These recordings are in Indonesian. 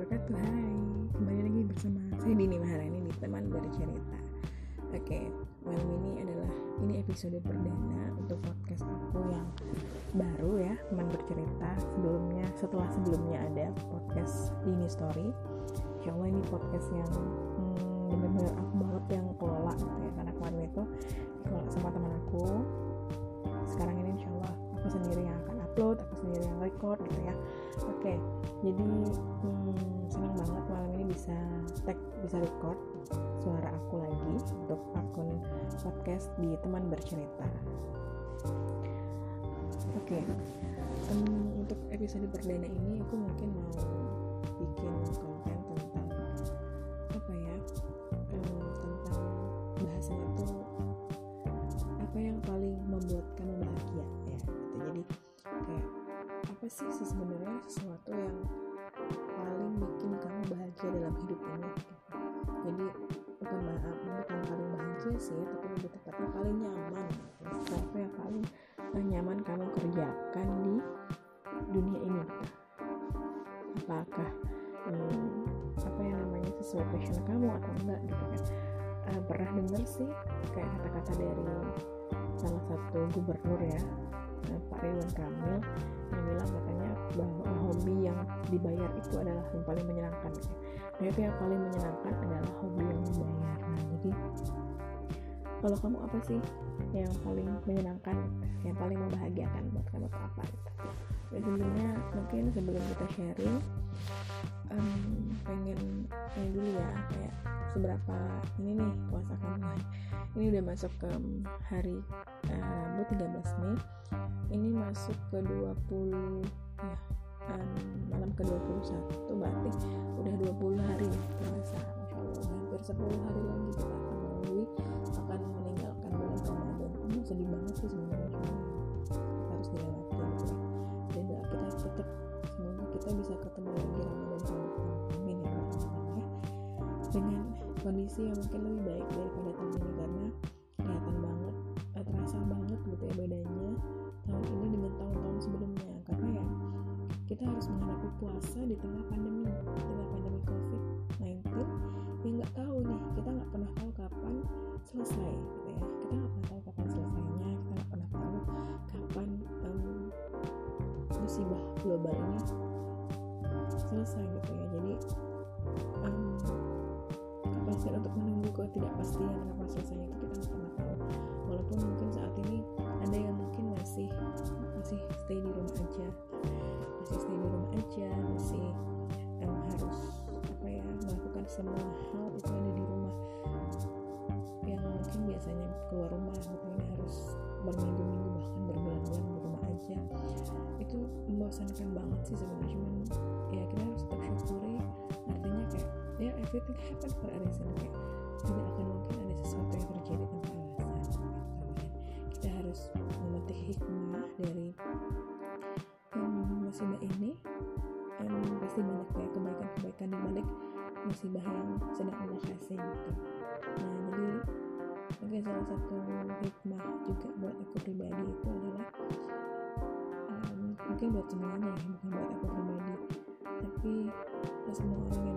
wabarakatuh Hai, kembali lagi bersama saya Dini Maharani di Teman Bercerita. Oke, malam ini adalah ini episode perdana untuk podcast aku yang baru ya Teman Bercerita. Sebelumnya, setelah sebelumnya ada podcast Dini Story. Insya Allah ini podcast yang hmm, bener-bener aku banget yang kelola gitu ya Karena kemarin itu dikelola sama teman aku. Sekarang ini insya Allah aku sendiri yang akan upload, aku sendiri yang record gitu ya. Oke, jadi hmm, senang banget malam ini bisa tag bisa record suara aku lagi untuk akun podcast di teman bercerita. Oke um, untuk episode perdana ini aku mungkin mau bikin apa sih sebenarnya sesuatu yang paling bikin kamu bahagia dalam hidup ini? Jadi bukan bukan paling bahagia sih tapi lebih tepatnya paling nyaman. Apa yang paling nyaman kamu kerjakan di dunia ini. Apakah hmm, apa yang namanya sesuai passion kamu atau enggak gitu kan? Uh, pernah dengar sih kayak kata-kata dari salah satu gubernur ya Pak Ridwan Kamil bahwa hobi yang dibayar itu adalah yang paling menyenangkan itu yang paling menyenangkan adalah hobi yang dibayar. Nah jadi kalau kamu apa sih yang paling menyenangkan, yang paling membahagiakan buat kamu itu apa? Gitu. Ya sebelumnya mungkin sebelum kita sharing, um, pengen ini dulu ya kayak seberapa ini nih puasa kamu ini udah masuk ke hari uh, Rabu 13 Mei ini masuk ke 20 ya um, malam ke 21 berarti udah 20 hari puasa Masya Allah hampir 10 hari lagi kita akan melalui akan meninggalkan bulan Ramadan. Ini sedih banget sih sebenarnya. Cuma harus dilewati gitu ya. Dan doa kita tetap semoga kita bisa ketemu lagi Ramadan tahun amin ya ya. Dengan kondisi yang mungkin lebih baik daripada tahun ini karena kelihatan banget terasa banget gitu ya bedanya tahun ini dengan tahun-tahun sebelumnya. ya kita harus menghadapi puasa di tengah pandemi di tengah pandemi covid-19 yang nggak tahu nih kita nggak pernah tahu kapan selesai gitu ya. Kita nggak pernah tahu kapan selesainya kita nggak pernah tahu kapan um, musibah global ini selesai gitu ya. Jadi um, kepastian untuk menunggu ketidakpastian kapan selesainya itu kita nggak pernah tahu. Walaupun mungkin saat ini ada yang mungkin masih semua hal itu ada di rumah. Yang mungkin biasanya keluar rumah gitu. Ini harus berminggu-minggu bahkan berbulan-bulan di rumah aja. Itu membosankan banget sih sebenarnya cuman ya kita harus tetap syukuri. Artinya kayak ya everything happen for a reason kayak tidak akan mungkin ada sesuatu yang terjadi tanpa alasan gitu. kita harus memetik hikmah dari um, musibah ini um, pasti banyak kayak kebaikan-kebaikan musibah yang sedang Allah kasih gitu. Nah jadi mungkin salah satu hikmah juga buat aku pribadi itu adalah um, mungkin buat semuanya ya bukan buat aku pribadi. Tapi semua orang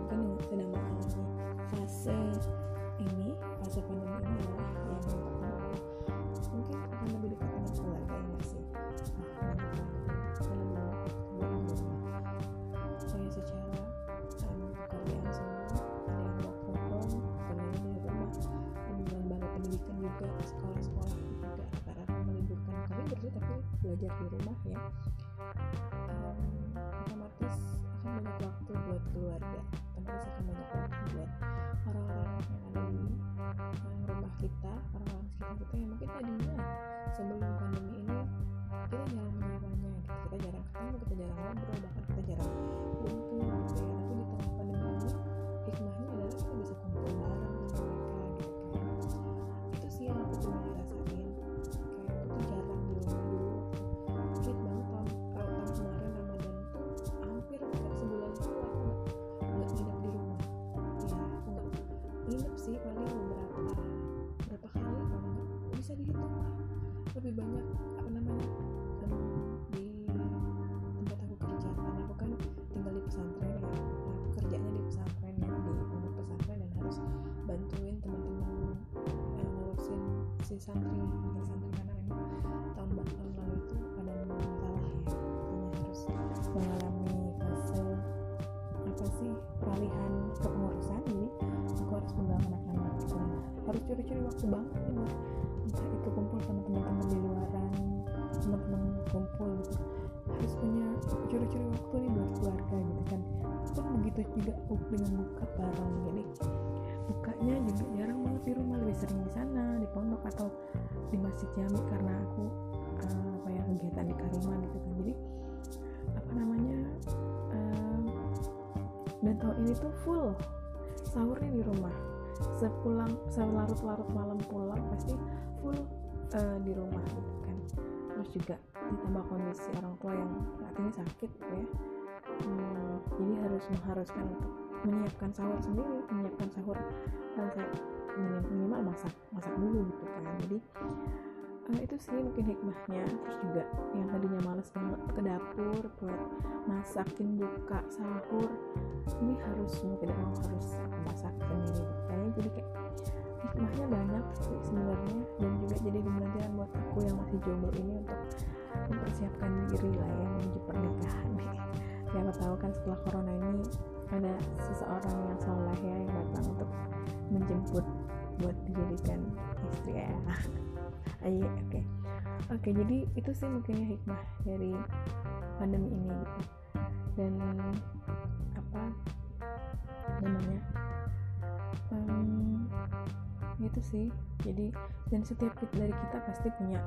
belajar di rumah ya otomatis akan banyak waktu buat keluarga otomatis akan banyak waktu buat orang-orang yang ada di rumah kita orang-orang sekitar kita yang mungkin tadinya sebelum pandemi ini kita jarang menyapanya gitu. kita jarang ketemu kita jarang ngobrol bahkan kita jarang santri wakil santri karena memang tahun tahun lalu itu ada masalah ya makanya harus mengalami fase apa sih peralihan kepengurusan jadi aku harus pegang anak-anak. Gitu harus curi-curi waktu banget jami karena aku uh, apa ya kegiatan di Kariman gitu kan. Jadi apa namanya uh, dan tahun ini tuh full sahurnya di rumah. Sepulang selarut-larut malam pulang pasti full uh, di rumah gitu kan. Terus juga ditambah kondisi orang tua yang saat ini sakit gitu ya. Hmm, jadi harus mengharuskan untuk menyiapkan sahur sendiri menyiapkan sahur saya minimal masak masak dulu gitu kan. Jadi uh, itu sih mungkin hikmahnya. Terus juga yang tadinya males banget ke dapur buat masakin buka sahur ini harus mau tidak mau harus masak sendiri kayaknya jadi kayak hikmahnya banyak sih sebenarnya. Dan juga jadi pembelajaran buat aku yang masih jomblo ini untuk mempersiapkan diri lah ya menuju pernikahan. Siapa tahu kan setelah corona ini ada seseorang yang soleh ya yang datang untuk menjemput buat dijadikan istri ya ayo oke. Okay. oke okay, jadi itu sih mungkinnya hikmah dari pandemi ini gitu. Dan apa namanya um, itu sih. Jadi dan setiap dari kita pasti punya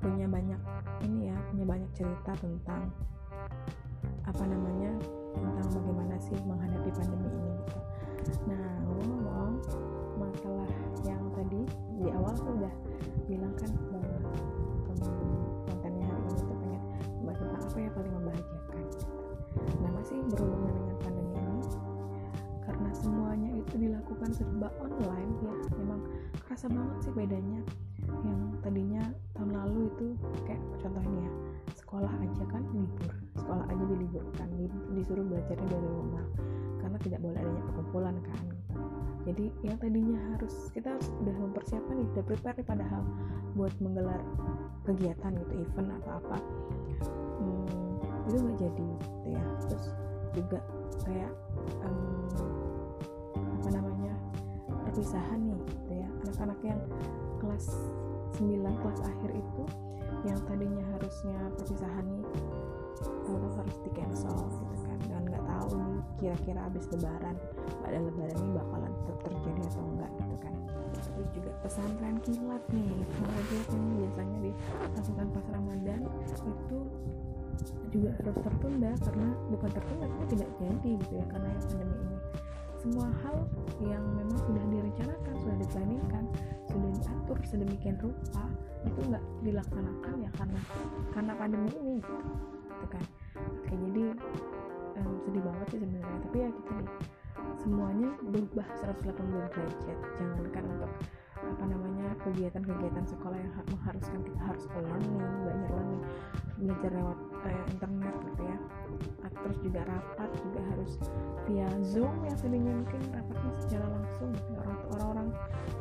punya banyak ini ya punya banyak cerita tentang apa namanya tentang bagaimana sih menghadapi pandemi ini gitu. Nah ngomong-ngomong masalah yang tadi di awal aku udah bilang kan bahwa kontennya hari ini tuh pengen bahas tentang apa yang paling membahagiakan. Nah masih berhubungan dengan pandemi ini karena semuanya itu dilakukan serba online ya memang kerasa banget sih bedanya. Yang tadinya tahun lalu itu kayak contohnya ya sekolah aja kan libur sekolah aja diliburkan disuruh belajarnya dari rumah karena tidak boleh adanya perkumpulan kan jadi yang tadinya harus kita udah mempersiapkan nih udah prepare nih padahal buat menggelar kegiatan gitu event atau apa. Hmm, itu nggak jadi gitu ya. Terus juga kayak um, apa namanya perpisahan nih gitu ya. Anak-anak yang kelas 9 kelas akhir itu yang tadinya harusnya perpisahan nih tahu harus di cancel gitu kan. Dan nggak tahu nih kira-kira habis lebaran pada lebaran ini bakalan tetap terjadi atau enggak gitu kan. Terus juga pesantren kilat nih pengajian yang biasanya dilakukan pas ramadan itu juga harus tertunda karena bukan tertunda tapi tidak jadi gitu ya karena yang pandemi ini. Semua hal yang memang sudah direncanakan sudah diplaningkan sudah diatur sedemikian rupa itu nggak dilaksanakan ya karena karena pandemi ini gitu, gitu kan. Oke jadi sedih banget sih sebenarnya tapi ya kita nih semuanya berubah 180 derajat. Jangankan untuk apa namanya kegiatan-kegiatan sekolah yang mengharuskan kita harus learning belajar learning belajar lewat eh, internet gitu ya. Terus juga rapat juga harus via zoom yang tadinya mungkin rapatnya secara langsung. Gitu. orang-orang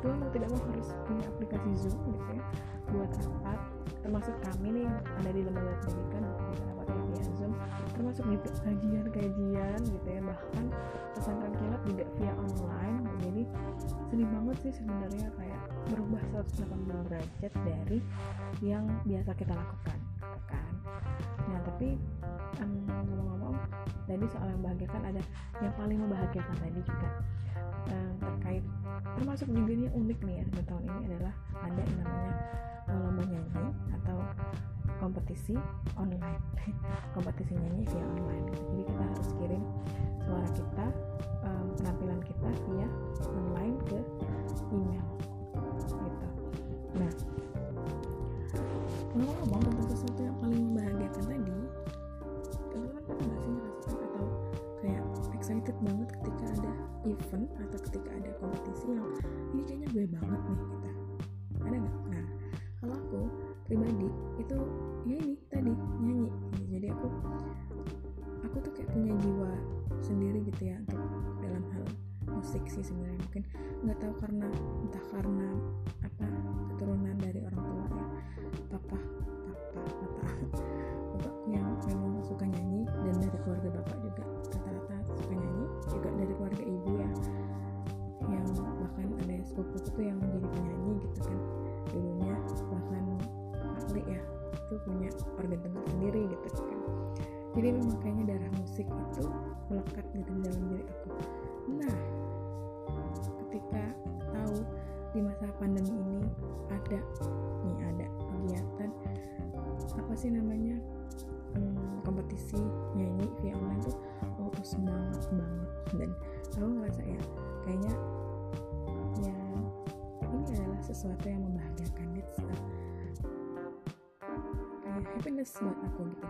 tua mau tidak mau harus punya aplikasi zoom gitu ya buat rapat. Termasuk kami nih ada di lembaga pendidikan bisa rapat via zoom. Termasuk juga kajian-kajian gitu ya bahkan pesantren kilat juga via online. Jadi sedih banget sih sebenarnya kayak berubah 180 derajat dari yang biasa kita lakukan kan? Nah tapi ngomong-ngomong tadi soal yang membahagiakan ada yang paling membahagiakan tadi juga um, terkait termasuk juga ini unik nih ya di tahun ini adalah ada yang namanya lomba nyanyi atau kompetisi online. Kompetisi nyanyi via online. Jadi kita harus kirim suara kita um, penampilan kita via online ke email event atau ketika ada kompetisi yang ini kayaknya gue banget nih kita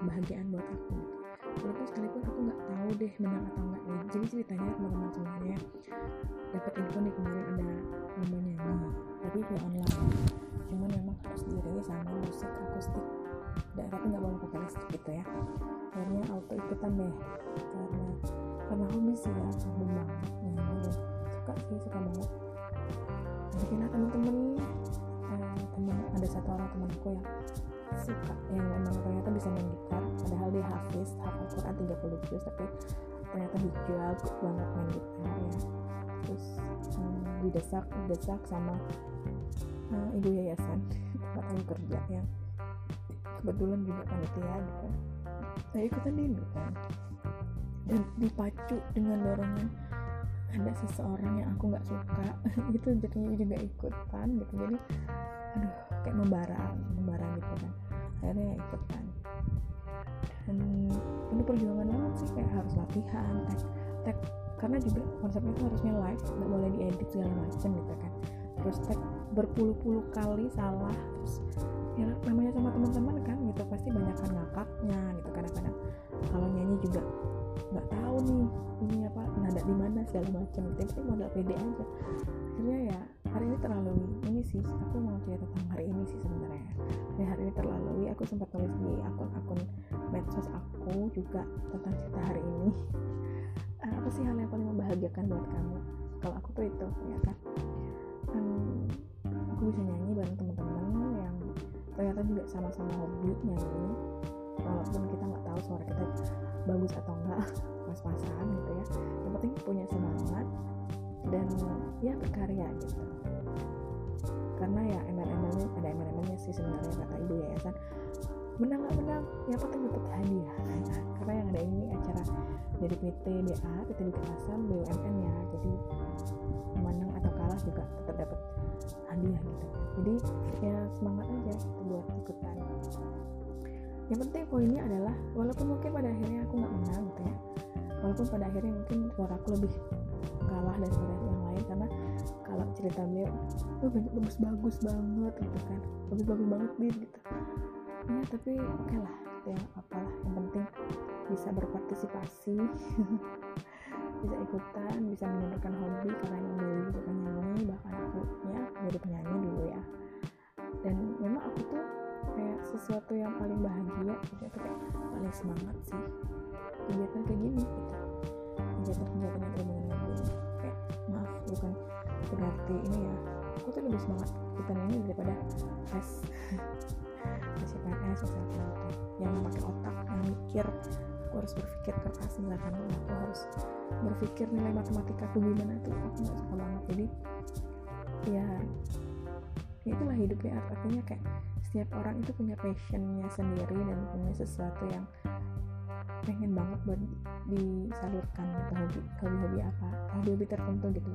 kebahagiaan buat aku gitu. Walaupun sekalipun aku nggak tahu deh menang atau enggak ya. jadi ceritanya teman-teman semuanya dapat info nih kemarin ada lomba nyanyi tapi via online. Cuman memang harus diiringi sama musik akustik. Dan tapi nggak boleh pakai listrik gitu ya. Akhirnya auto ikutan deh. Karena karena hobi sih ya hobi banget nyanyi dan suka sih suka banget. Akhirnya temen-temen eh, temen ada satu orang temanku yang suka yang memang ternyata bisa main gitar padahal dia hafiz hafal Quran 30 juz tapi ternyata hijab banget main gitar ya. Terus hmm, didesak didesak sama uh, ibu yayasan tempat aku kerja yang kebetulan juga panitia gitu saya ikutan dulu kan. Dan dipacu dengan dorongan ada seseorang yang aku nggak suka. Itu jadinya juga ikutan gitu. Jadi aduh kayak membara membara gitu kan. Akhirnya ya ikutan dan ini perjuangan banget sih kayak harus latihan tag tag karena juga konsepnya itu harusnya live nggak boleh diedit segala macam gitu kan. Terus tag berpuluh-puluh kali salah terus ya namanya sama teman-teman kan gitu pasti banyak kan ngakaknya gitu kadang-kadang. Kalau nyanyi juga nggak tahu nih ini apa nada di mana segala macam gitu tapi modal pede aja akhirnya ya hari ini terlalu ini sih aku mau cerita tentang hari ini sih sebenarnya. Ya hari ini terlalu aku sempat tulis di akun-akun medsos aku juga tentang cerita hari ini. Uh, apa sih hal yang paling membahagiakan buat kamu? Kalau aku tuh itu ya kan? Hmm, aku bisa nyanyi bareng teman-teman yang ternyata juga sama-sama hobi nyanyi walaupun kita nggak tahu suara kita bagus atau enggak pas-pasan gitu ya. Yang penting punya semangat dan ya berkarya gitu. Karena ya ML-ML ada ML-MLnya sih sebenarnya kata ibu yayasan. Menang nggak menang ya penting dapat hadiah. Karena yang ada ini acara dari PT DA PT Asam BUMN ya. Jadi menang atau kalah juga tetap dapat hadiah gitu. Jadi ya semangat aja gitu buat ikutan. Yang penting poinnya adalah walaupun mungkin pada akhirnya aku nggak menang gitu ya walaupun pada akhirnya mungkin suara aku lebih kalah daripada yang lain karena kalau cerita beliau oh, banyak bagus bagus banget gitu kan. Bagus bagus banget nih gitu. Ya tapi oke lah ya apalah yang penting bisa berpartisipasi bisa ikutan bisa menunjukkan hobi karena yang dulu suka nyanyi bahkan aku ya jadi penyanyi dulu ya. Dan memang aku tuh kayak sesuatu yang paling bahagia gitu itu kayak paling semangat sih. Kegiatan kayak gini gitu kegiatan-kegiatan yang berhubungan dengan gini kayak maaf bukan berarti ini ya. Aku tuh lebih semangat ikutan ini daripada tes. Tes CPNS misalkan gitu yang pakai otak yang mikir aku harus berpikir keras misalkan aku harus berpikir nilai matematika aku gimana tuh. Aku nggak suka banget. Jadi ya itulah hidupnya. Artinya kayak setiap orang itu punya passionnya sendiri dan punya sesuatu yang pengen banget buat disalurkan ke hobi hobi-hobi apa hobi-hobi tertentu gitu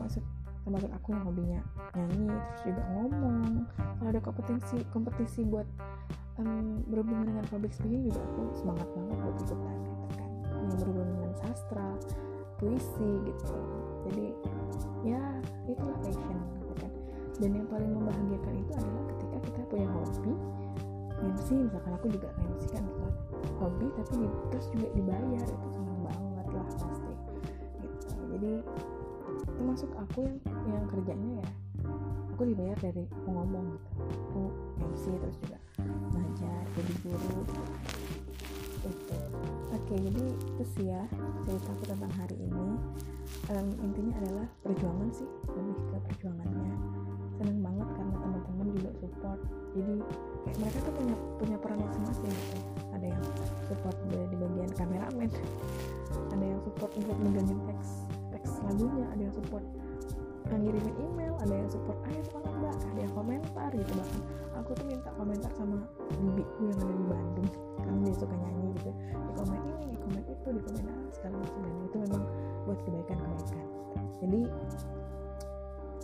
maksud termasuk aku yang hobinya nyanyi terus juga ngomong. Kalau ada kompetisi kompetisi buat um, berhubungan dengan public speaking juga aku semangat banget buat ikutan gitu kan. Yang berhubungan dengan sastra puisi gitu. Jadi ya itulah passion gitu kan. Dan yang paling membahagiakan itu adalah ketika kita punya hobi MC misalkan aku juga MC kan kan hobi tapi di, terus juga dibayar itu senang banget lah pasti gitu. Jadi termasuk aku yang yang kerjanya ya aku dibayar dari ngomong gitu. Aku MC terus juga ngajar jadi guru itu oke jadi itu sih ya cerita aku tentang hari ini. Um, intinya adalah perjuangan sih lebih ke perjuangannya. Seneng banget karena teman-teman juga support jadi mereka tuh punya punya peran masing-masing gitu. Ada yang support di, bagian kameramen ada yang support untuk mengganti teks teks lagunya. Ada yang support ngirimin email. Ada yang support ayo semangat mbak. Ada yang komentar gitu. Bahkan aku tuh minta komentar sama bibiku yang ada di Bandung. Kan dia suka nyanyi gitu. Di komen ini di komen itu di komen ah, segala macam. Dan itu memang buat kebaikan kebaikan jadi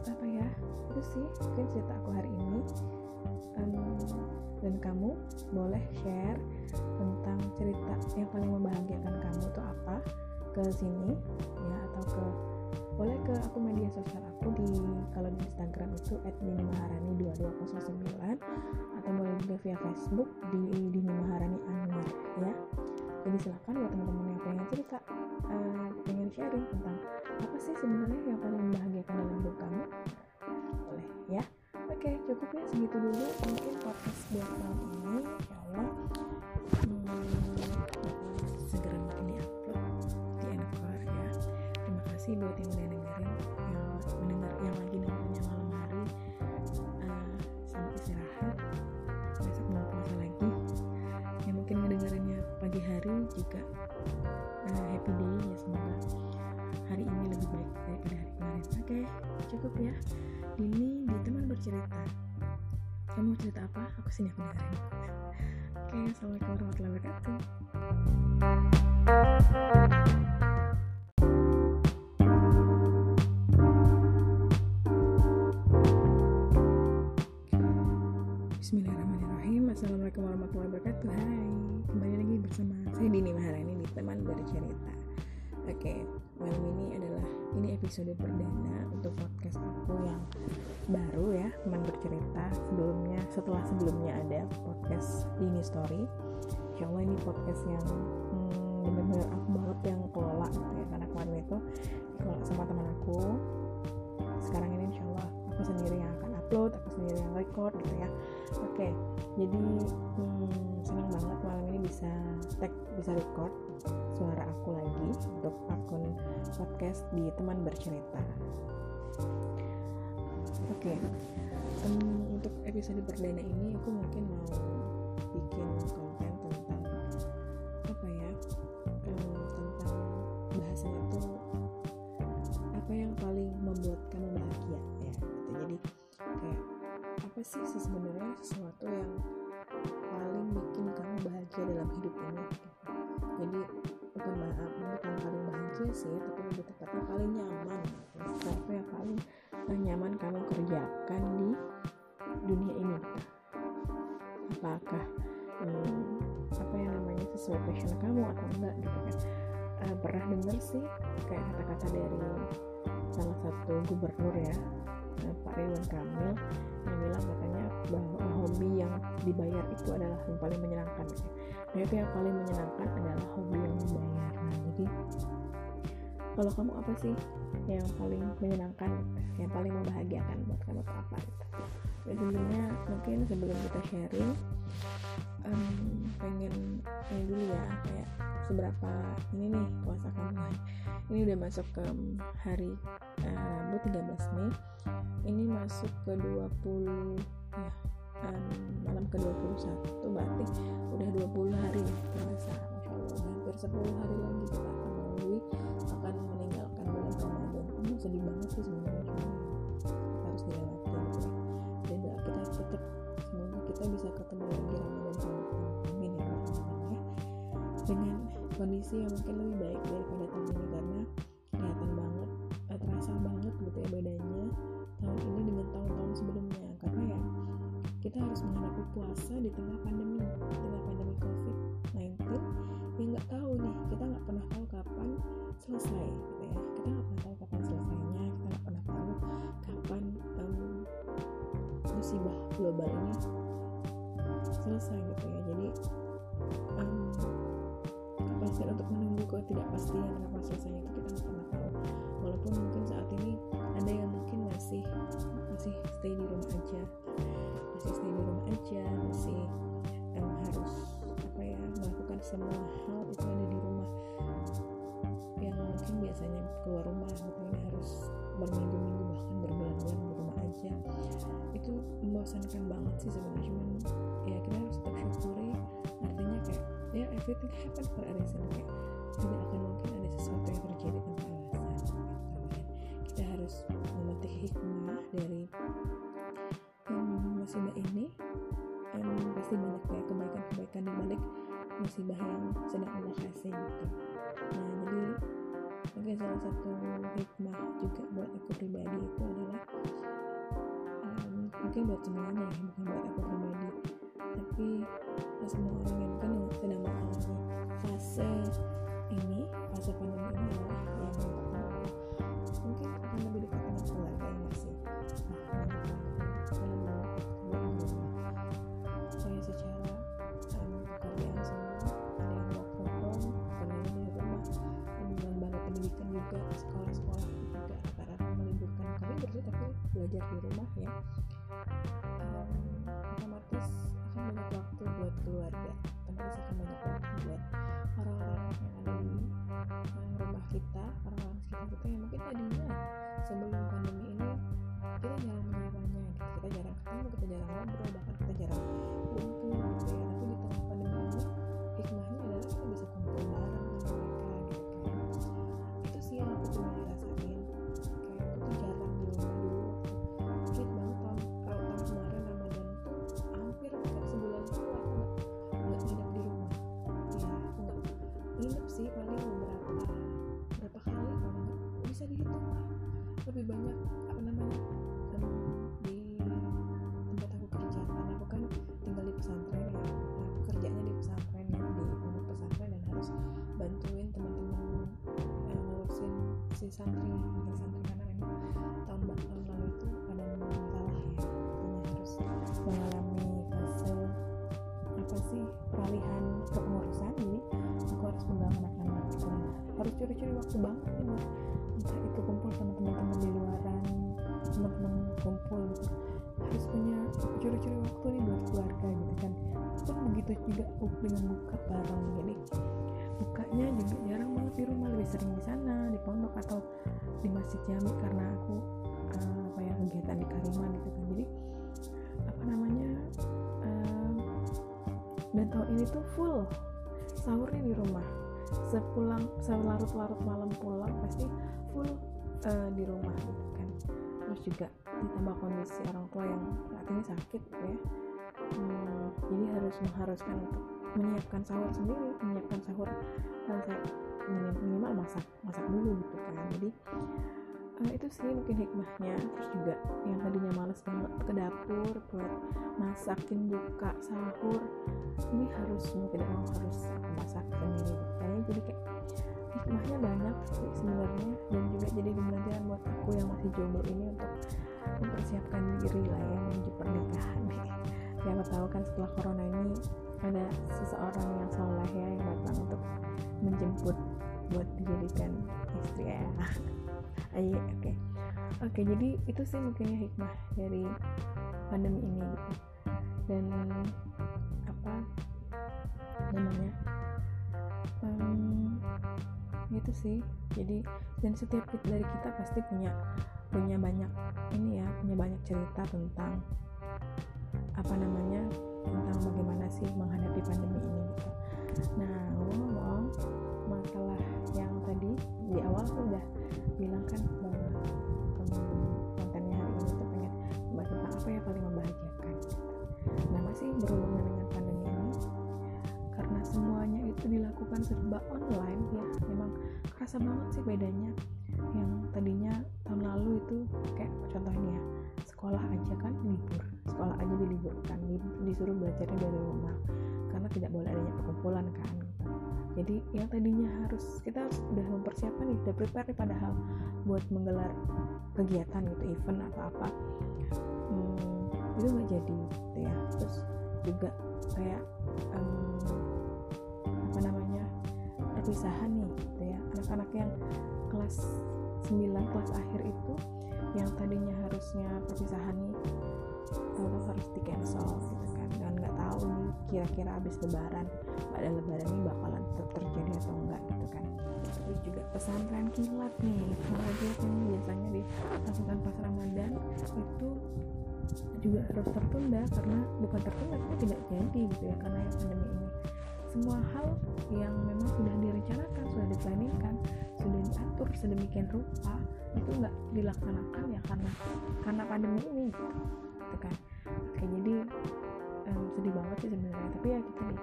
apa ya? Itu sih mungkin cerita aku hari ini dan kamu boleh share tentang cerita yang paling membahagiakan kamu itu apa ke sini ya atau ke boleh ke aku media sosial aku di kalau di Instagram itu @minimaharani2209 atau boleh juga via Facebook di Dini Maharani Anwar ya. Jadi silahkan buat teman-teman yang pengen cerita uh, pengen sharing tentang apa sih sebenarnya yang paling membahagiakan dalam hidup kamu boleh ya oke cukup ya segitu dulu mungkin podcast buat malam ini. Ya Allah. Hmm, segera mungkin diupload di Anchor ya. Terima kasih buat yang udah dengerin yang mendengar yang lagi dengerin malam hari. Uh, istirahat. Besok mau puasa lagi. Yang mungkin ngedengerinnya pagi hari juga uh, happy day ya semoga. Hari ini lebih baik daripada hari kemarin. Oke cukup ya Dini di teman bercerita. Kamu mau cerita apa? Aku sini aku dengerin. Oke assalamualaikum warahmatullahi wabarakatuh. Bismillahirrahmanirrahim. Assalamualaikum warahmatullahi wabarakatuh. Hai Kembali lagi bersama saya Dini Maharani di teman bercerita. Oke Malam ini adalah Ini episode perdana Untuk podcast aku yang Baru ya Teman bercerita Sebelumnya Setelah sebelumnya ada podcast Dini Story. Insya Allah ini podcast yang hmm, Bener-bener aku banget yang kelola gitu ya Karena kemarin itu Dikelola sama teman aku. Sekarang ini insya Allah Aku sendiri yang akan upload Aku sendiri yang record gitu ya. Oke, jadi hmm, senang banget malam ini bisa tag, bisa record suara aku lagi untuk akun podcast di teman bercerita. Oke, um, untuk episode perdana ini aku mungkin mau bikin konten tentang apa ya, um, tentang bahasan itu apa yang paling membuat kamu bahagia ya. Gitu. Jadi kayak apa sih sebenarnya sesuatu yang sih tapi lebih tepatnya paling nyaman. Gitu. sesuatu yang paling nyaman kamu kerjakan di dunia ini. Apakah hmm, apa yang namanya sesuai passion kamu atau enggak gitu kan. Uh, pernah dengar sih kayak kata-kata dari salah satu gubernur ya Pak Ridwan Kamil yang bilang katanya bahwa hobi yang dibayar itu adalah yang paling menyenangkan. Nah itu yang paling menyenangkan adalah hobi yang dibayar. Nah jadi kalau kamu apa sih yang paling menyenangkan yang paling membahagiakan buat kamu itu apa? Gitu mungkin sebelum kita sharing um, pengen ini dulu ya kayak seberapa ini nih puasa kamu ini udah masuk ke hari uh, Rabu 13 Mei. Ini masuk ke 20 ya um, malam ke 21 berarti udah 20 hari terasa Masya Allah hampir 10 hari lagi kita melalui akan meninggalkan bulan Ramadan ini sedih banget sih sebenarnya cuma harus dilewati gitu ya. Dan doa kita tetap semoga kita bisa ketemu lagi Ramadan tahun amin ya ya. Dengan kondisi yang mungkin lebih baik daripada tahun ini karena kelihatan banget eh, terasa banget gitu ya bedanya tahun ini dengan tahun-tahun sebelumnya. Karena ya kita harus menghadapi puasa di tengah pandemi di tengah pandemi COVID-19 yang nggak tahu kapan selesai gitu banget sih sebenarnya. Cuman ya kita harus tetap syukuri. Artinya kayak ya everything happen for a reason kayak tidak akan mungkin ada sesuatu yang terjadi tanpa alasan gitu. kita harus memetik hikmah dari um, musibah ini dan pasti banyak kayak kebaikan-kebaikan di balik musibah yang sedang Allah kasih gitu. Nah jadi mungkin salah satu hikmah juga buat aku pribadi itu adalah um, mungkin buat semuanya ya bukan buat aku pribadi. Tapi semua orang yang kan sedang mengalami fase ini fase pandemi ini adalah yang mungkin akan lebih dekat dengan keluarga yang masih nah, um, pekerjaan semua ada yang juga sekolah-sekolah juga rata-rata meliburkan kami bersih tapi belajar di rumah ya um, otomatis akan banyak waktu buat keluarga. Otomatis akan banyak waktu buat orang-orang yang ada di um, rumah kita orang-orang sekitar kita yang mungkin tadinya sebelum pandemi ini kita jarang menyapanya kita jarang ketemu kita jarang ngobrol bahkan kita jarang banyak apa namanya em, di tempat aku kerja. Karena aku kan tinggal di pesantren ya nah, aku kerjanya di pesantren ya di pondok pesantren dan harus bantuin teman-teman yang ngurusin si santri wakil santri. Karena memang tahun tahun lalu itu ada masalah ya makanya harus mengalami fase apa sih peralihan kepengurusan. Jadi aku harus pegang anak-anak. Nah, harus curi-curi waktu banget dengan buka bareng jadi bukanya juga jarang banget di rumah lebih sering di sana di pondok atau di masjid jami karena aku eh, apa ya kegiatan di Kariman gitu kan. Jadi apa namanya eh, dan tahun ini tuh full sahurnya di rumah. Sepulang selarut-larut malam pulang pasti full eh, di rumah gitu kan. Terus juga ditambah kondisi orang tua yang saat ini sakit gitu ya. Hmm, jadi harus mengharuskan untuk menyiapkan sahur sendiri menyiapkan sahur eh, saya minim- minimal masak masak dulu gitu kan. Jadi eh, itu sih mungkin hikmahnya. Terus juga yang tadinya males banget ke dapur buat masakin buka sahur ini harus tidak mau harus masak sendiri. Kayaknya jadi kayak hikmahnya banyak sih sebenarnya. Dan juga jadi pembelajaran buat aku yang masih jomblo ini untuk mempersiapkan diri lah ya menuju pernikahan. Siapa tahu kan setelah corona ini ada seseorang yang soleh ya yang datang untuk menjemput buat dijadikan istri ya. Ayo oke. Oke jadi itu sih mungkinnya hikmah dari pandemi ini gitu. Dan apa namanya? Um, itu sih. Jadi dan setiap dari kita pasti punya punya banyak ini ya punya banyak cerita tentang apa namanya tentang bagaimana sih menghadapi pandemi ini gitu nah ngomong-ngomong masalah yang tadi di awal aku udah bilang kan bahwa kontennya hari ini tuh pengen bahas tentang apa yang paling membahagiakan gitu. nah masih berhubungan dengan pandemi ini karena semuanya itu dilakukan serba online ya memang kerasa banget sih bedanya yang tadinya tahun lalu itu kayak contohnya ya sekolah aja kan libur sekolah aja diliburkan di- disuruh belajarnya dari rumah karena tidak boleh adanya perkumpulan kan. Jadi yang tadinya harus kita harus udah mempersiapkan udah prepare padahal buat menggelar kegiatan gitu event atau apa. Hmm, itu nggak jadi gitu ya. Terus juga kayak em, apa namanya perpisahan nih gitu ya. Anak-anak yang kelas 9 kelas akhir itu yang tadinya harusnya perpisahan nih tahu harus di cancel gitu kan. Dan nggak tahu nih kira-kira habis lebaran pada lebaran ini bakalan tetap terjadi atau enggak gitu kan. Terus juga pesantren kilat nih. Pesantren kilat ini biasanya dilakukan pas ramadan itu juga harus tertunda karena bukan tertunda tapi tidak jadi gitu ya karena yang pandemi ini. Semua hal yang memang sudah direncanakan sudah diplanningkan sudah diatur sedemikian rupa itu nggak dilaksanakan ya karena karena pandemi ini gitu, gitu kan. Oke jadi em, sedih tapi ya kita nih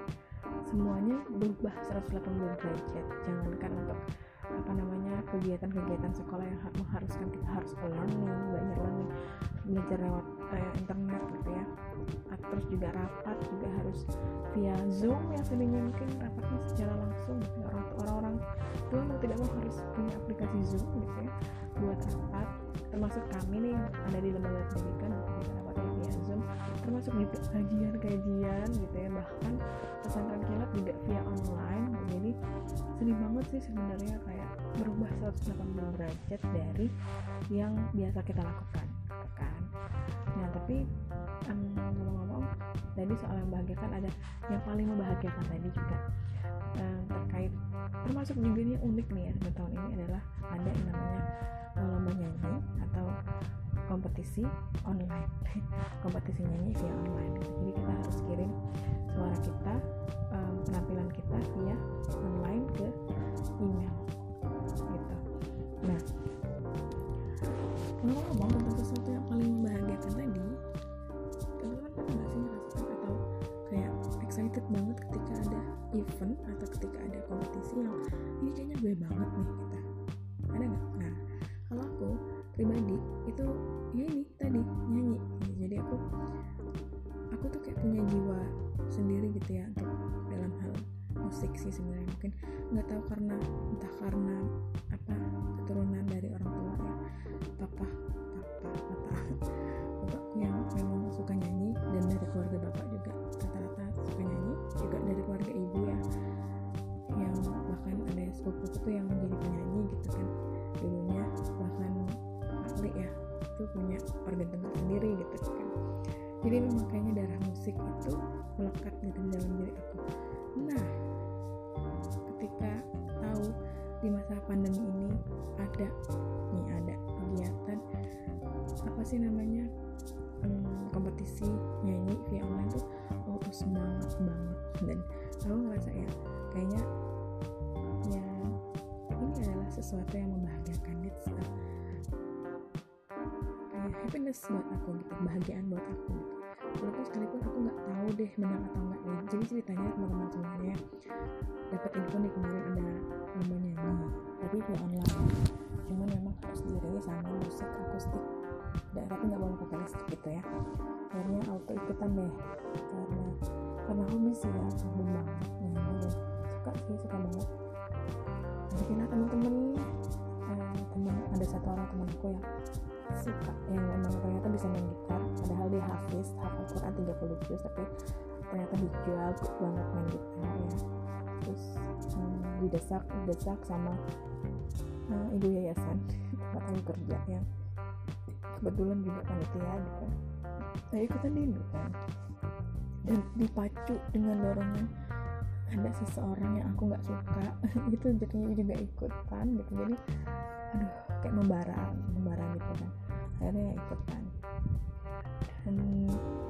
semuanya berubah 180 derajat. Jangankan untuk apa namanya kegiatan-kegiatan sekolah yang mengharuskan kita harus learning belajar learning belajar lewat eh, internet gitu ya. Terus juga rapat juga harus via zoom yang tadinya mungkin rapatnya secara langsung. Gitu orang orang-orang tua mau tidak mau harus punya aplikasi zoom gitu ya buat rapat. Termasuk kami nih yang ada di lembaga pendidikan bisa rapatnya termasuk juga kajian-kajian gitu ya. Bahkan pesantren kilat juga via online. Jadi sedih banget sih sebenarnya kayak berubah 180 derajat dari yang biasa kita lakukan kan. Nah tapi ngomong-ngomong tadi soal yang membahagiakan ada yang paling membahagiakan tadi juga um, terkait termasuk juga nih unik nih ya tahun ini adalah ada yang namanya lomba nyanyi atau kompetisi online. Kompetisi nyanyi via online. Jadi kita harus kirim suara kita um, penampilan kita via online ke email. Gitu. Nah ngomong-ngomong tentang sesuatu yang paling membahagiakan tadi teman-teman pernah nggak sih merasakan atau kayak excited banget ketika ada event atau ketika ada kompetisi yang ini kayaknya gue banget nih kita ada nggak? kalau pribadi itu ya ini tadi nyanyi. Jadi aku aku tuh kayak punya jiwa sendiri gitu ya untuk dalam hal musik sih sebenarnya. Mungkin nggak tahu karena entah karena apa keturunan dari orang tua ya. Papa papa papa. Bapakku yang memang suka nyanyi dan dari keluarga bapak juga rata-rata suka nyanyi. Juga dari keluarga ibu ya yang bahkan ada sepupu tuh yang menjadi penyanyi gitu kan itu punya organ dengar sendiri gitu kan jadi memang kayaknya darah musik itu melekat gitu di dalam diri aku. Nah ketika tahu di masa pandemi ini ada nih ada kegiatan apa sih namanya hmm, kompetisi nyanyi via online tuh oh tuh semangat banget. Dan aku ngerasa ya kayaknya ya ini adalah sesuatu yang membahagiakan gitu happiness buat aku gitu kebahagiaan buat aku gitu. Walaupun sekalipun aku nggak tahu deh menang atau enggak nih jadi ceritanya teman-teman semuanya dapat info nih kemarin ada lomba nyanyi tapi via online. Cuman memang harus diiringi sama musik akustik. Dan tapi nggak boleh pakai listrik gitu ya. Akhirnya auto ikutan deh. Karena karena hobi sih ya hobi banget nyanyi suka sih suka banget. Akhirnya temen-temen eh, temen ada satu orang temen aku yang suka yang memang ternyata bisa main gitar padahal dia hafiz hafal Quran 30 juz tapi ternyata dijual banget main gitar ya. Terus hmm, didesak didesak sama uh, ibu yayasan tempat aku kerja yang kebetulan juga panitia gitu saya ikutan gitu kan. Dan dipacu dengan dorongan ada seseorang yang aku nggak suka itu jadinya juga ikutan gitu. Jadi aduh kayak membara membara gitu kan. Akhirnya ya ikutan. Dan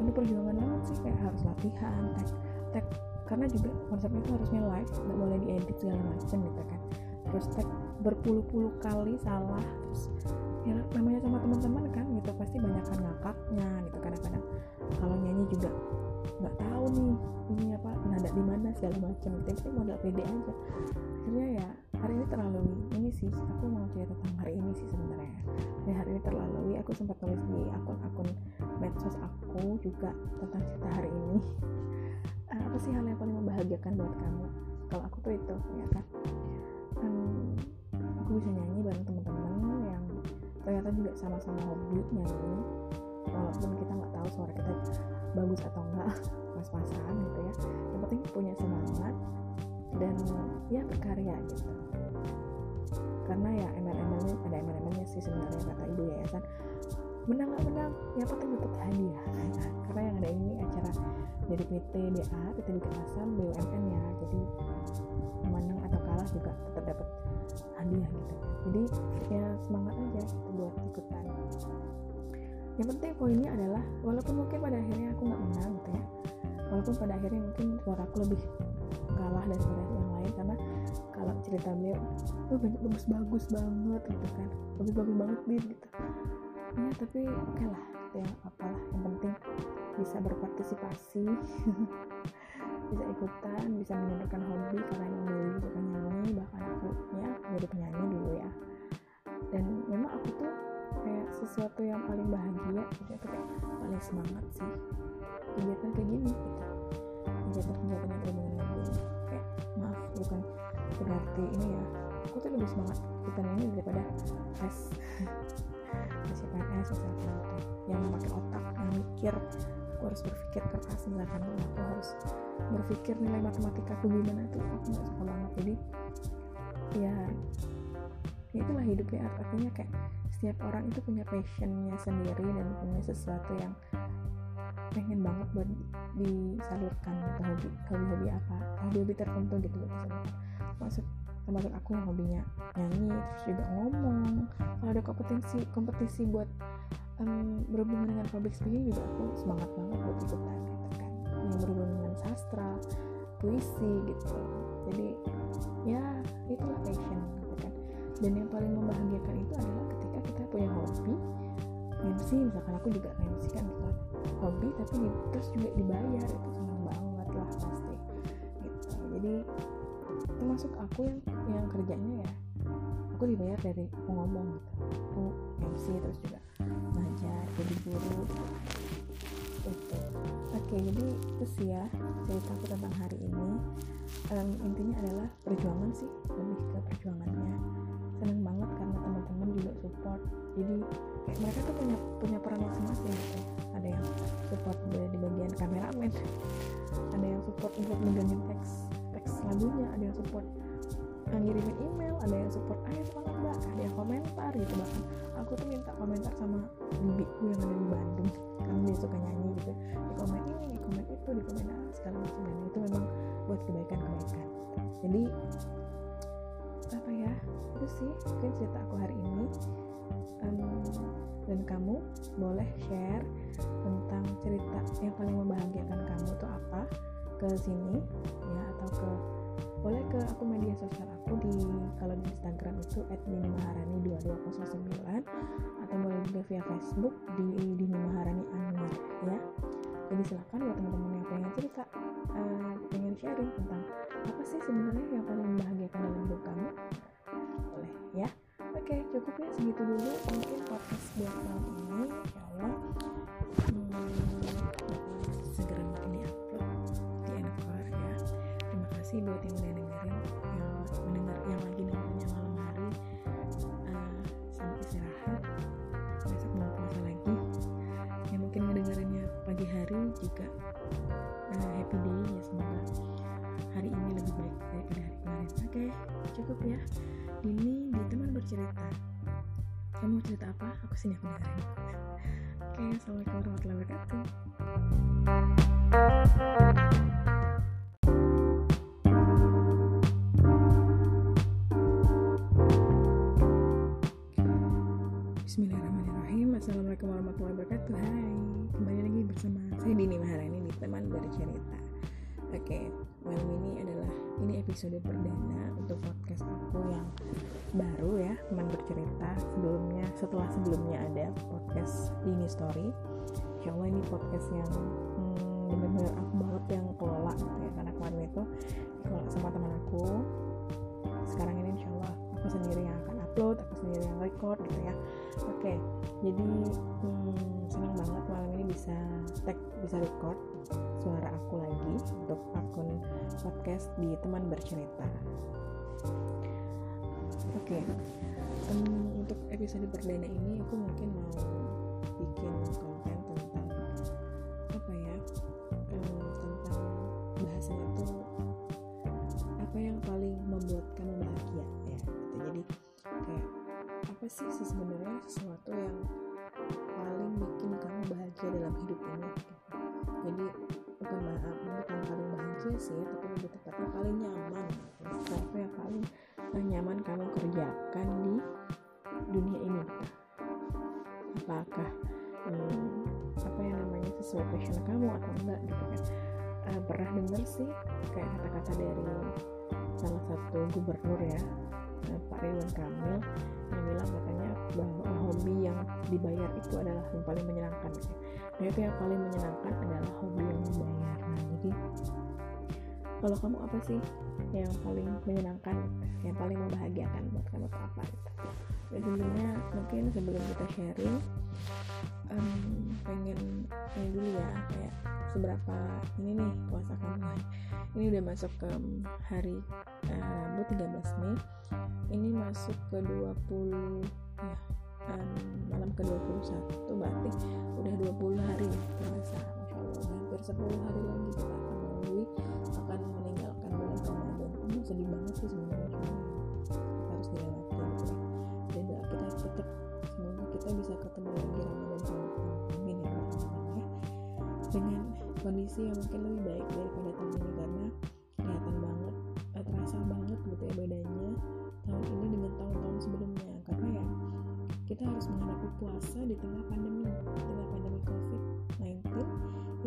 penuh perjuangan banget sih kayak harus latihan tag tag karena juga konsepnya itu harusnya live nggak boleh diedit segala macam gitu kan. Terus tag berpuluh-puluh kali salah terus ya namanya sama teman-teman kan gitu pasti banyak kan ngakaknya gitu kadang-kadang. Kalau nyanyi juga nggak tahu nih ini apa nada di mana segala macam gitu tapi modal pede aja. Akhirnya ya hari ini terlalu ini sih aku mau cerita tentang hari ini sih sebenarnya. Hari hari ini terlalu aku sempat tulis di akun-akun medsos aku juga tentang cerita hari ini. Uh, apa sih hal yang paling membahagiakan buat kamu? Kalau aku tuh itu ya kan? Aku bisa nyanyi bareng teman-teman yang ternyata juga sama-sama hobi nyanyi walaupun kita nggak tahu suara kita bagus atau enggak pas-pasan gitu ya. Yang penting punya semangat dan ya berkarya gitu. Karena ya ML-ML-nya ada ML-ML-nya sih sebenarnya kata ibu yayasan. Menang nggak menang ya penting dapat hadiah. Karena yang ada ini acara dari PT DA PT Bikin Asam BUMN ya. Jadi menang atau kalah juga tetap dapat hadiah gitu. Jadi ya semangat aja gitu buat ikutan. Yang penting poinnya adalah walaupun mungkin pada akhirnya aku nggak menang gitu ya walaupun pada akhirnya mungkin suara aku lebih kalah daripada yang lain karena kalau cerita beliau oh banyak bagus bagus banget gitu kan. Bagus bagus banget gitu. Ya tapi oke okay lah ya apalah yang penting bisa berpartisipasi bisa ikutan bisa menunjukkan hobi karena emang dulu suka nyanyi bahkan aku ya jadi penyanyi dulu ya. Dan memang aku tuh kayak sesuatu yang paling bahagia gitu itu kayak paling semangat sih. Kegiatan kayak gini gitu. Kegiatan-kegiatan yang berhubungan dengan ini kayak maaf bukan berarti ini ya. Aku tuh lebih semangat ikutan ini daripada tes tes CPNS misalkan gitu yang pakai otak yang mikir. Aku harus berpikir keras misalkan aku harus berpikir nilai matematika aku gimana tuh aku nggak suka banget. Jadi ya ya itulah hidupnya artinya kayak setiap orang itu punya passionnya sendiri dan punya sesuatu yang pengen banget buat disalurkan ke hobi hobi-hobi apa hobi-hobi tertentu gitu maksud termasuk aku yang hobinya nyanyi terus juga ngomong. Kalau ada kompetisi kompetisi buat um, berhubungan dengan public speaking juga aku semangat banget buat ikutan gitu kan. Yang berhubungan dengan sastra puisi gitu. Jadi ya itulah passion gitu kan. Dan yang paling membahagiakan itu adalah kita punya hobi MC misalkan aku juga MC kan gitu hobi tapi di, terus juga dibayar itu senang banget lah pasti gitu. Jadi termasuk aku yang yang kerjanya ya aku dibayar dari ngomong gitu. Aku MC terus juga ngajar jadi guru gitu. Oke jadi itu sih ya cerita aku tentang hari ini. Um, intinya adalah perjuangan sih lebih ke perjuangannya. Seneng banget karena teman-teman juga support. Jadi mereka tuh punya punya peran masing-masing gitu. Ada yang support di, di bagian kameramen ada yang support untuk mengganti teks teks lagunya ada yang support ngirimin email ada yang support ayo semangat mbak. Ada yang komentar gitu bahkan aku tuh minta komentar sama bibiku yang ada di Bandung. Karena dia suka nyanyi gitu. Di komen ini di komen itu di komen segala macam. Dan itu memang buat kebaikan kebaikan jadi apa ya? Itu sih mungkin cerita aku hari ini. Um, dan kamu boleh share tentang cerita yang paling membahagiakan kamu tuh apa? Ke sini ya atau ke boleh ke aku media sosial aku di kalau di Instagram itu @minimaharani2209 atau boleh juga via Facebook di Dini Maharani Anwar ya jadi silahkan buat teman-teman yang pengen cerita uh, pengen sharing tentang apa sih sebenarnya yang paling membahagiakan dalam hidup kamu? Boleh ya? Oke cukup ya segitu dulu mungkin podcast buat malam ini. Ya Allah. Hmm, segera mungkin diupload di Anchor ya terima kasih buat yang udah dengerin ya Dini di teman bercerita. Kamu cerita apa? Aku sini aku dengerin. Oke assalamualaikum warahmatullahi wabarakatuh podcast aku yang baru ya Teman bercerita. Sebelumnya, setelah sebelumnya ada podcast Dini Story Insya ini podcast yang hmm, benar-benar aku banget yang kelola ya Karena kemarin itu dikelola sama teman aku. Sekarang ini insya Allah aku sendiri yang akan upload aku sendiri yang record gitu ya. Oke jadi hmm, senang banget malam ini bisa tag bisa record suara aku lagi untuk akun podcast di teman bercerita oke um, untuk episode perdana ini aku mungkin mau bikin konten tentang apa ya um, tentang bahasan itu apa yang paling membuat kamu bahagia ya gitu. jadi kayak apa sih sebenarnya sesuatu yang paling bikin kamu bahagia dalam hidup ini gitu. jadi bukan bukan paling bahagia sih tapi lebih tepatnya paling nyaman sesuai passion kamu atau enggak gitu kan. Uh, pernah dengar sih kayak kata-kata dari salah satu gubernur ya Pak Ridwan Kamil yang bilang katanya bahwa hobi yang dibayar itu adalah yang paling menyenangkan gitu. nah itu yang paling menyenangkan adalah hobi yang dibayar. Nah jadi kalau kamu apa sih yang paling menyenangkan yang paling membahagiakan buat kamu apa gitu? Ya sebelumnya mungkin sebelum kita sharing um, pengen ini dulu ya kayak seberapa ini nih puasa kamu. Ini udah masuk ke hari uh, Rabu 13 Mei. Ini masuk ke 20 ya um, malam ke 21 berarti udah 20 hari puasa Masya Allah hampir 10 hari lagi kita akan melalui akan meninggalkan bulan Ramadan. Ini sedih banget sih sebenarnya. Harus dilewati gitu ya dan kita tetap semoga kita bisa ketemu lagi Ramadan kondisi yang mungkin lebih baik daripada tahun ini karena kelihatan banget eh, terasa banget gitu ya bedanya tahun ini dengan tahun-tahun sebelumnya. Karena ya kita harus menghadapi puasa di tengah pandemi di tengah pandemi COVID-19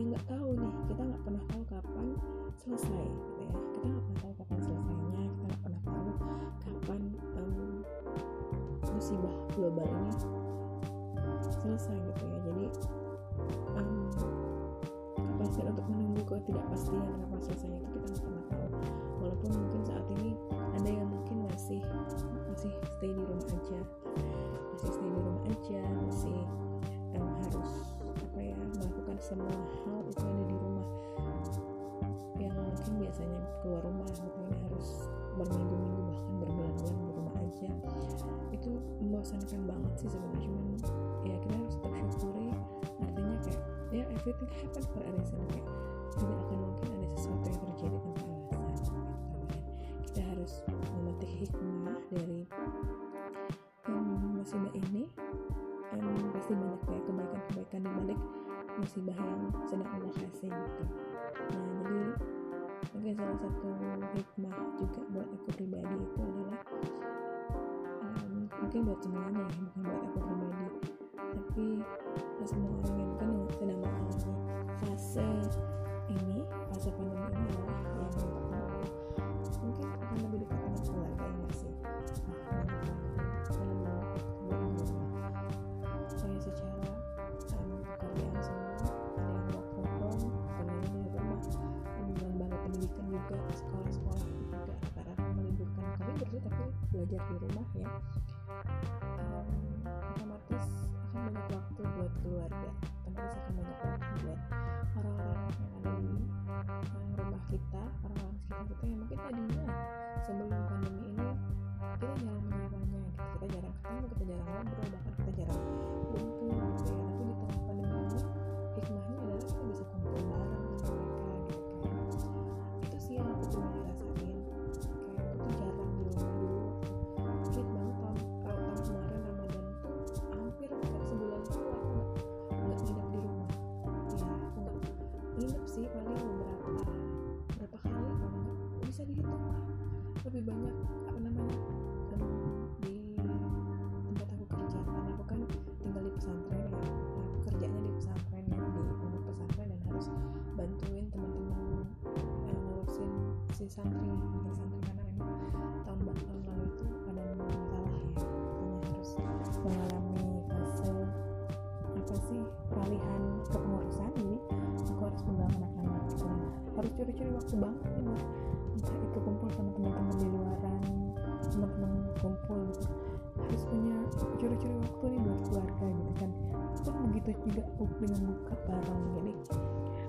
yang nggak tahu nih kita nggak pernah tahu kapan selesai gitu ya. Kita nggak pernah tahu kapan selesainya kita nggak pernah tahu kapan um, musibah global ini selesai ketidakpastian kapan selesainya itu kita nggak pernah tahu. Walaupun mungkin saat ini ada yang mungkin masih masih stay di rumah aja. Masih stay di rumah aja masih um, harus apa ya melakukan semua hal itu ada di rumah. Yang mungkin biasanya keluar rumah gitu ini harus berminggu-minggu bahkan berbulan-bulan di rumah aja. Itu membosankan banget sih sebenarnya cuman ya kita harus tetap syukuri artinya kayak ya everything happen for salah satu hikmah juga buat aku pribadi itu adalah um, mungkin buat semuanya ya belajar di rumah ya um, otomatis akan banyak waktu buat keluarga otomatis akan banyak waktu buat orang-orang yang ada di um, rumah kita orang-orang sekitar kita yang mungkin tadinya sebelum pandemi ini kita jarang menyapanya gitu. kita jarang ketemu kita jarang ngobrol si santri wakil santri karena memang tahun tahun lalu itu ada masalah ya makanya harus mengalami fase apa sih peralihan kepengurusan. Jadi aku harus pegang anak-anak. Gitu harus curi-curi waktu banget nih buat entah itu kumpul sama teman-teman di luaran teman-teman kumpul gitu. Harus punya curi-curi waktu nih buat keluarga gitu kan pun begitu juga dengan buka bareng jadi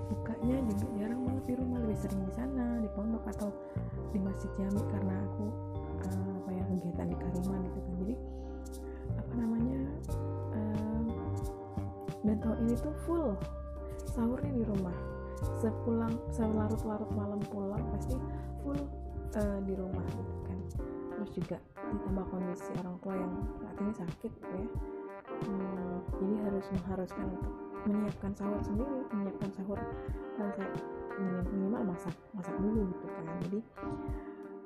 bukanya juga jarang banget di rumah lebih sering di sana di pondok atau di masjid jami karena aku uh, apa ya kegiatan di Kariman gitu kan. Jadi apa namanya uh, dan tahun ini tuh full sahurnya di rumah. Sepulang selarut-larut malam pulang pasti full uh, di rumah gitu kan. Terus juga ditambah kondisi orang tua yang saat ini sakit gitu ya jadi harus mengharuskan untuk menyiapkan sahur sendiri menyiapkan sahur uh, saya minimal masak masak dulu gitu kan. Jadi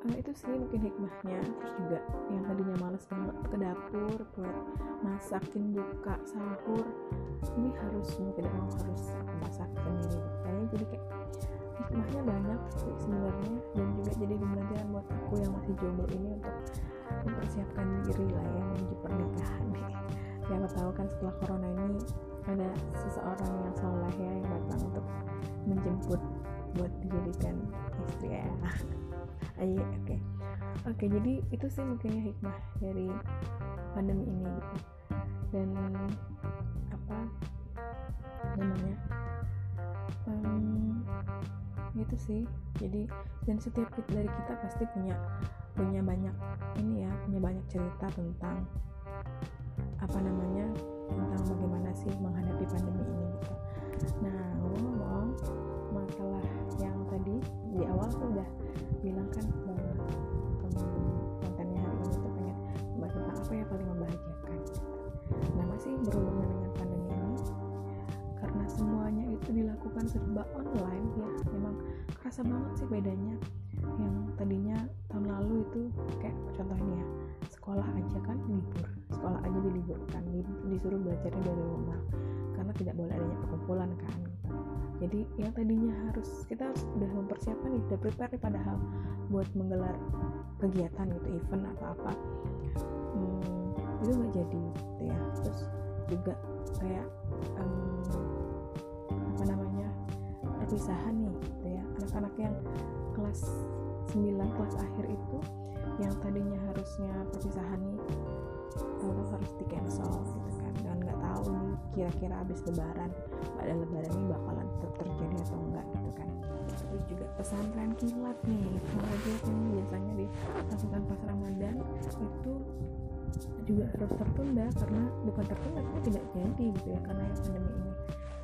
uh, itu sih mungkin hikmahnya. Terus juga yang tadinya males banget ke dapur buat masakin buka sahur ini harus mau tidak mau harus masak sendiri kayaknya jadi kayak hikmahnya banyak sih sebenarnya. Dan juga jadi pembelajaran buat aku yang masih jomblo ini untuk mempersiapkan diri lah ya menuju pernikahan. nih yang aku tahu kan setelah corona ini ada seseorang yang soleh ya yang datang untuk menjemput buat dijadikan istri ya. Ayo oke. Okay. oke okay, jadi itu sih mungkinnya hikmah dari pandemi ini gitu. Dan apa namanya? Um, itu sih. Jadi dan setiap dari kita pasti punya punya banyak ini ya punya banyak cerita tentang apa namanya tentang bagaimana sih menghadapi pandemi ini gitu. Nah ngomong-ngomong masalah yang tadi di awal aku udah bilang kan bahwa kontennya hari ini tuh pengen membahas tentang apa yang paling membahagiakan nah masih berhubungan dengan pandemi ini karena semuanya itu dilakukan serba online ya. Memang kerasa banget sih bedanya yang tadinya tahun lalu itu kayak contohnya ya sekolah aja kan libur sekolah aja diliburkan disuruh belajarnya dari rumah karena tidak boleh adanya perkumpulan kan. Jadi yang tadinya harus kita sudah mempersiapkan nih udah prepare padahal buat menggelar kegiatan gitu event atau apa. Hmm, itu nggak jadi gitu ya. Terus juga kayak um, apa namanya perpisahan nih gitu ya. Anak-anak yang kelas 9 kelas akhir itu yang tadinya harusnya perpisahan nih tahu harus di cancel gitu kan. Dan nggak tahu nih kira-kira habis lebaran pada lebaran ini bakalan tetap terjadi atau enggak gitu kan. Terus juga pesantren kilat nih kalau yang biasanya dilakukan pas ramadan itu juga harus tertunda karena bukan tertunda tapi tidak jadi gitu ya karena pandemi ini.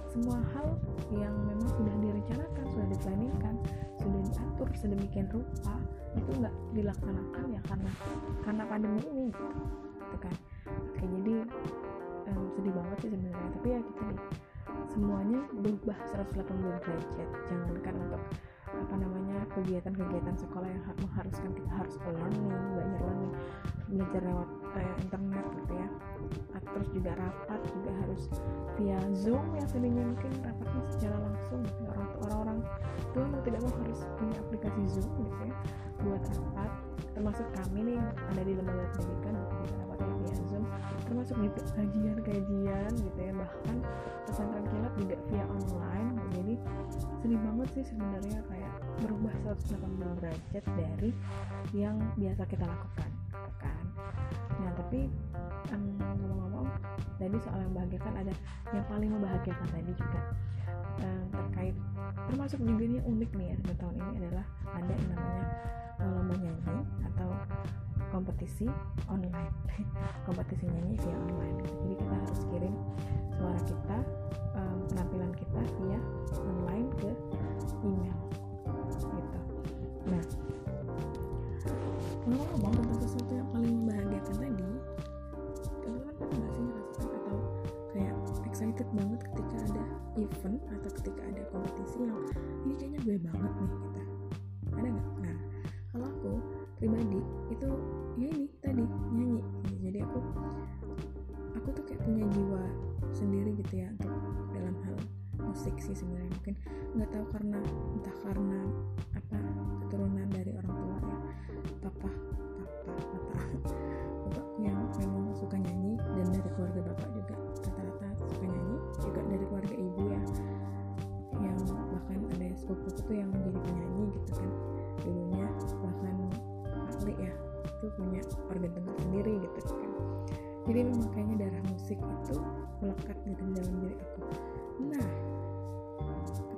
Semua hal yang memang sudah direncanakan sudah diplanningkan sudah diatur sedemikian rupa itu nggak dilaksanakan ya karena karena pandemi ini gitu, gitu kan. Oke jadi um, sedih banget sih sebenarnya. Tapi ya kita nih semuanya berubah 180 derajat. Jangankan untuk apa namanya kegiatan-kegiatan sekolah yang mengharuskan kita harus learning belajar learning belajar lewat eh, internet gitu ya. Terus juga rapat juga harus via zoom yang tadinya mungkin rapatnya secara langsung gitu. orang orang-orang tua mau tidak mau harus punya aplikasi zoom gitu ya buat rapat termasuk kami nih ada di lembaga pendidikan rapatnya via zoom termasuk juga kajian-kajian gitu ya bahkan pesantren kilat juga via online. Jadi sedih banget sih sebenarnya kayak berubah 180 derajat dari yang biasa kita lakukan gitu kan. Nah tapi um, ngomong-ngomong tadi soal yang membahagiakan ada yang paling membahagiakan tadi juga um, terkait termasuk juga nih unik nih ya tahun ini adalah ada yang namanya uh, lomba nyanyi atau kompetisi online. Kompetisi nyanyi via online. Jadi kita harus kirim suara kita um, penampilan kita via online ke email. Gitu. Nah ngomong-ngomong tentang sesuatu yang paling membahagiakan tadi teman-teman pernah nggak sih merasakan atau kayak excited banget ketika ada event atau ketika ada kompetisi yang ini kayaknya gue banget nih kita pribadi itu ya ini tadi nyanyi. Jadi aku aku tuh kayak punya jiwa sendiri gitu ya untuk dalam hal musik sih sebenarnya. Mungkin nggak tahu karena entah karena apa keturunan dari orang tua ya papa papa papa. Bapakku yang memang suka nyanyi dan dari keluarga bapak juga rata-rata suka nyanyi. Juga dari keluarga ibu ya yang bahkan ada sepupu tuh yang menjadi penyanyi itu punya organ tengah sendiri gitu kan. Jadi memang kayaknya darah musik itu melekat gitu dalam diri aku. Nah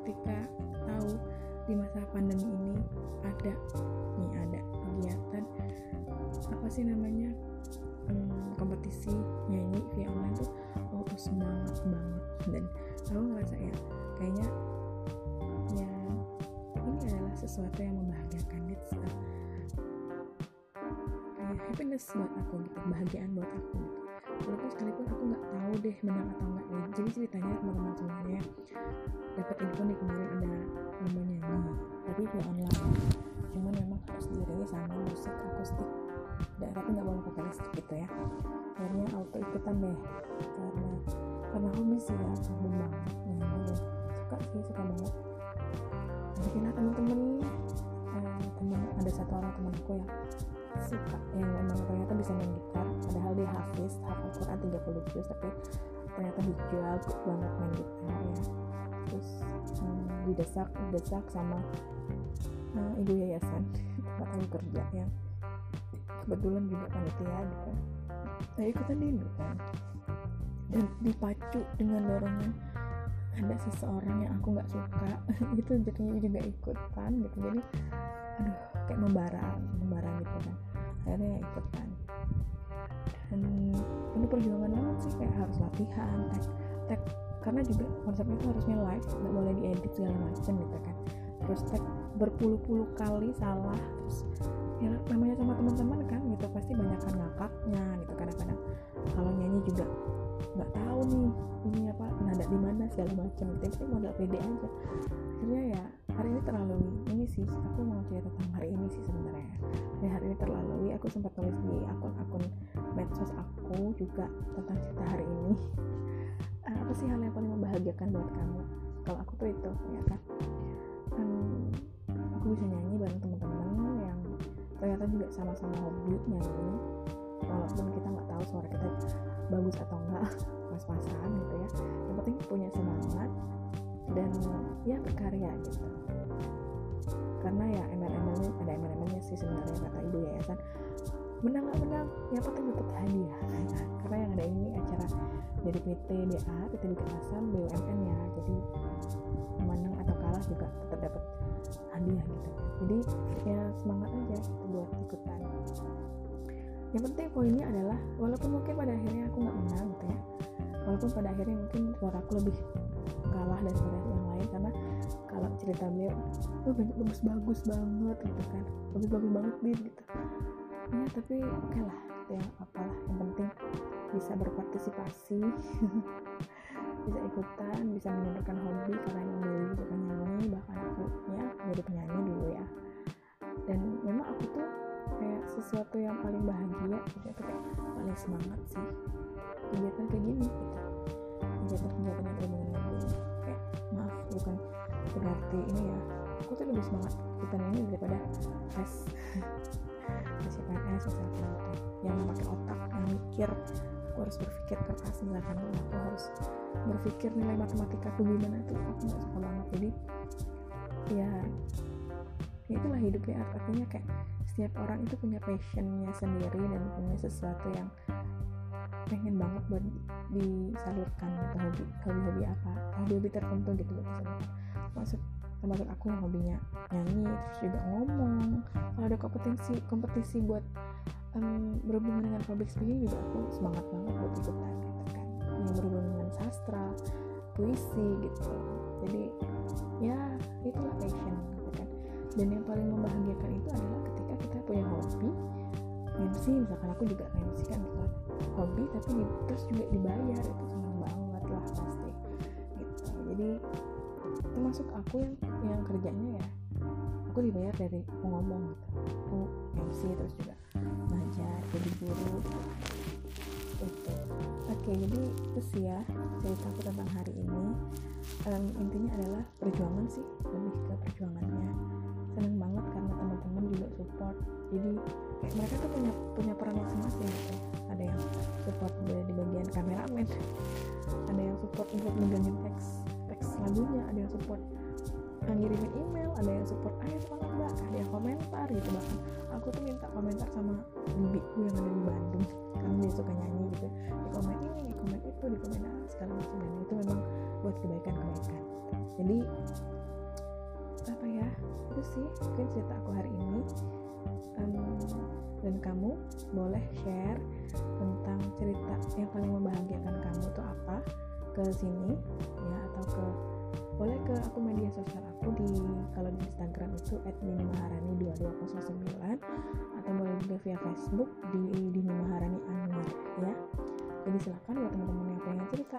ketika tahu di masa pandemi ini ada nih ada kegiatan apa sih namanya hmm, kompetisi nyanyi via online tuh oh tuh semangat banget. Dan aku ngerasa ya kayaknya ya ini adalah sesuatu yang membahagiakan kayak happiness buat aku gitu kebahagiaan buat aku gitu. Walaupun sekalipun aku nggak tahu deh menang atau enggak ya jadi ceritanya teman-teman semuanya dapat info nih kemarin ada lomba nyanyi tapi via online. Cuman memang harus diiringi sama musik akustik. Dan tapi nggak boleh pakai listrik gitu ya. Akhirnya auto ikutan deh. Karena karena hobi sih ya hobi banget nyanyi suka sih suka banget. Akhirnya teman-teman. Eh, teman ada satu orang teman aku yang suka yang memang ternyata bisa main gitar padahal dia hafiz hafal Quran 30 juz tapi ternyata jago banget main gitar ya. Terus hmm, didesak didesak sama uh, ibu yayasan. Tempat aku kerja yang kebetulan juga panitia gitu saya ikutan dulu kan. Dan dipacu dengan dorongan ada seseorang yang aku nggak suka itu jadinya juga ikutan gitu. Jadi aduh kayak membara membara gitu kan. Akhirnya ikutan. Dan ini perjuangan banget sih kayak harus latihan tag tag karena juga konsepnya itu harusnya live nggak boleh diedit segala macam gitu kan. Terus tag berpuluh-puluh kali salah terus ya namanya sama teman-teman kan gitu pasti banyak kan ngakaknya gitu kadang-kadang. Kalau nyanyi juga nggak tahu nih ini apa nada di mana segala macam. Tapi modal pede aja. Akhirnya ya hari ini terlalu ini sih aku mau cerita tentang hari ini sih sebenarnya. Ya hari ini terlalu aku sempat tulis di akun-akun medsos aku juga tentang cerita hari ini. Uh, apa sih hal yang paling membahagiakan buat kamu? Kalau aku tuh itu ya kan? Um, aku bisa nyanyi bareng teman-teman yang ternyata juga sama-sama hobi nyanyi. Walaupun kita nggak tahu suara kita bagus atau enggak pas-pasan gitu ya. Yang penting punya semangat dan ya berkarya gitu. Karena ya ML-ML ada ML-MLnya sih sebenarnya kata ibu yayasan. Menang nggak menang yang penting dapat hadiah. Karena yang ada ini acara dari PT BA PT Bikin Asam BUMN ya. Jadi menang atau kalah juga tetap dapat hadiah gitu. Jadi ya semangat aja buat ikutan yang penting poinnya adalah walaupun mungkin pada akhirnya aku nggak menang gitu ya walaupun pada akhirnya mungkin suara aku lebih kalah daripada yang lain karena kalau cerita beliau oh banyak bagus-bagus banget gitu kan. Bagus-bagus banget nih gitu. Ya tapi oke okay lah ya apalah yang penting bisa berpartisipasi bisa ikutan bisa menyalurkan hobi karena yang dulu juga nyanyi bahkan aku ya jadi penyanyi dulu ya sesuatu yang paling bahagia gitu itu kayak paling semangat sih. Kegiatan kayak gini gitu kegiatan-kegiatan yang berhubungan dengan ini kayak maaf bukan berarti ini ya. Aku tuh lebih semangat ikutan ini daripada tes. Tes CPNS misalkan gitu yang pakai otak yang mikir. Aku harus berpikir keras misalkan aku harus berpikir nilai matematika aku gimana tuh aku nggak suka banget. Jadi ya itulah hidupnya artinya kayak setiap orang itu punya passionnya sendiri dan punya sesuatu yang pengen banget buat disalurkan gitu hobi hobi-hobi apa hobi-hobi tertentu gitu disalurkan maksud termasuk aku yang hobinya nyanyi terus juga ngomong kalau ada kompetisi kompetisi buat um, berhubungan dengan public speaking juga aku semangat banget buat ikutan gitu kan. Yang berhubungan dengan sastra puisi gitu. Jadi ya itulah passion gitu kan. Dan yang paling membahagiakan itu adalah kita punya hobi MC misalkan aku juga MC kan gitu hobi tapi di, terus juga dibayar itu senang banget lah pasti gitu. Jadi termasuk aku yang yang kerjanya ya aku dibayar dari ngomong gitu. Aku MC terus juga ngajar jadi guru itu oke jadi itu sih ya cerita aku tentang hari ini. Um, intinya adalah perjuangan sih lebih ke perjuangannya juga support. Jadi mereka tuh punya punya peran masing-masing gitu. Ada yang support di, di bagian kameramen ada yang support untuk mengganti teks teks lagunya ada yang support ngirimin email ada yang support ayo semangat mbak ada yang komentar gitu. Bahkan aku tuh minta komentar sama bibiku yang ada di Bandung. Karena dia suka nyanyi gitu. Di komen ini di komen itu di komen segala macam. Dan itu memang buat kebaikan kebaikan jadi ya itu sih mungkin cerita aku hari ini. Um, dan kamu boleh share tentang cerita yang paling membahagiakan kamu tuh apa ke sini ya atau ke boleh ke akun media sosial aku di kalau di Instagram itu @minimaharani2209 atau boleh juga via Facebook di Dini Maharani Anwar ya. Jadi silahkan buat teman-teman yang pengen cerita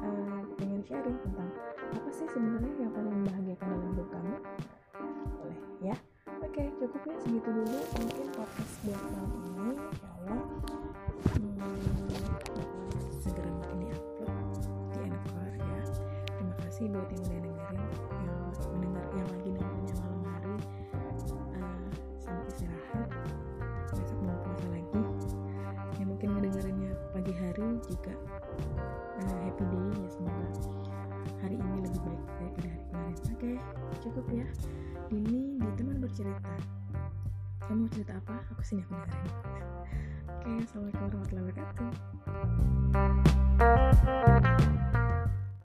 uh, pengen sharing tentang apa sih sebenarnya yang paling membahagiakan dalam hidup kamu ya. Oke cukup ya segitu dulu mungkin podcast buat malam ini. Ya Allah. Hmm, segera mungkin diupload di Anchor ya. Terima kasih buat yang udah dengerin yang mendengar yang lagi dengarnya malam hari. Uh, selamat istirahat. Besok mau puasa lagi. Yang mungkin ngedengerinnya pagi hari juga uh, happy day ya semoga hari ini lebih baik cukup ya. Ini bercerita kamu mau cerita apa? Aku sini aku dengerin. Oke assalamualaikum warahmatullahi wabarakatuh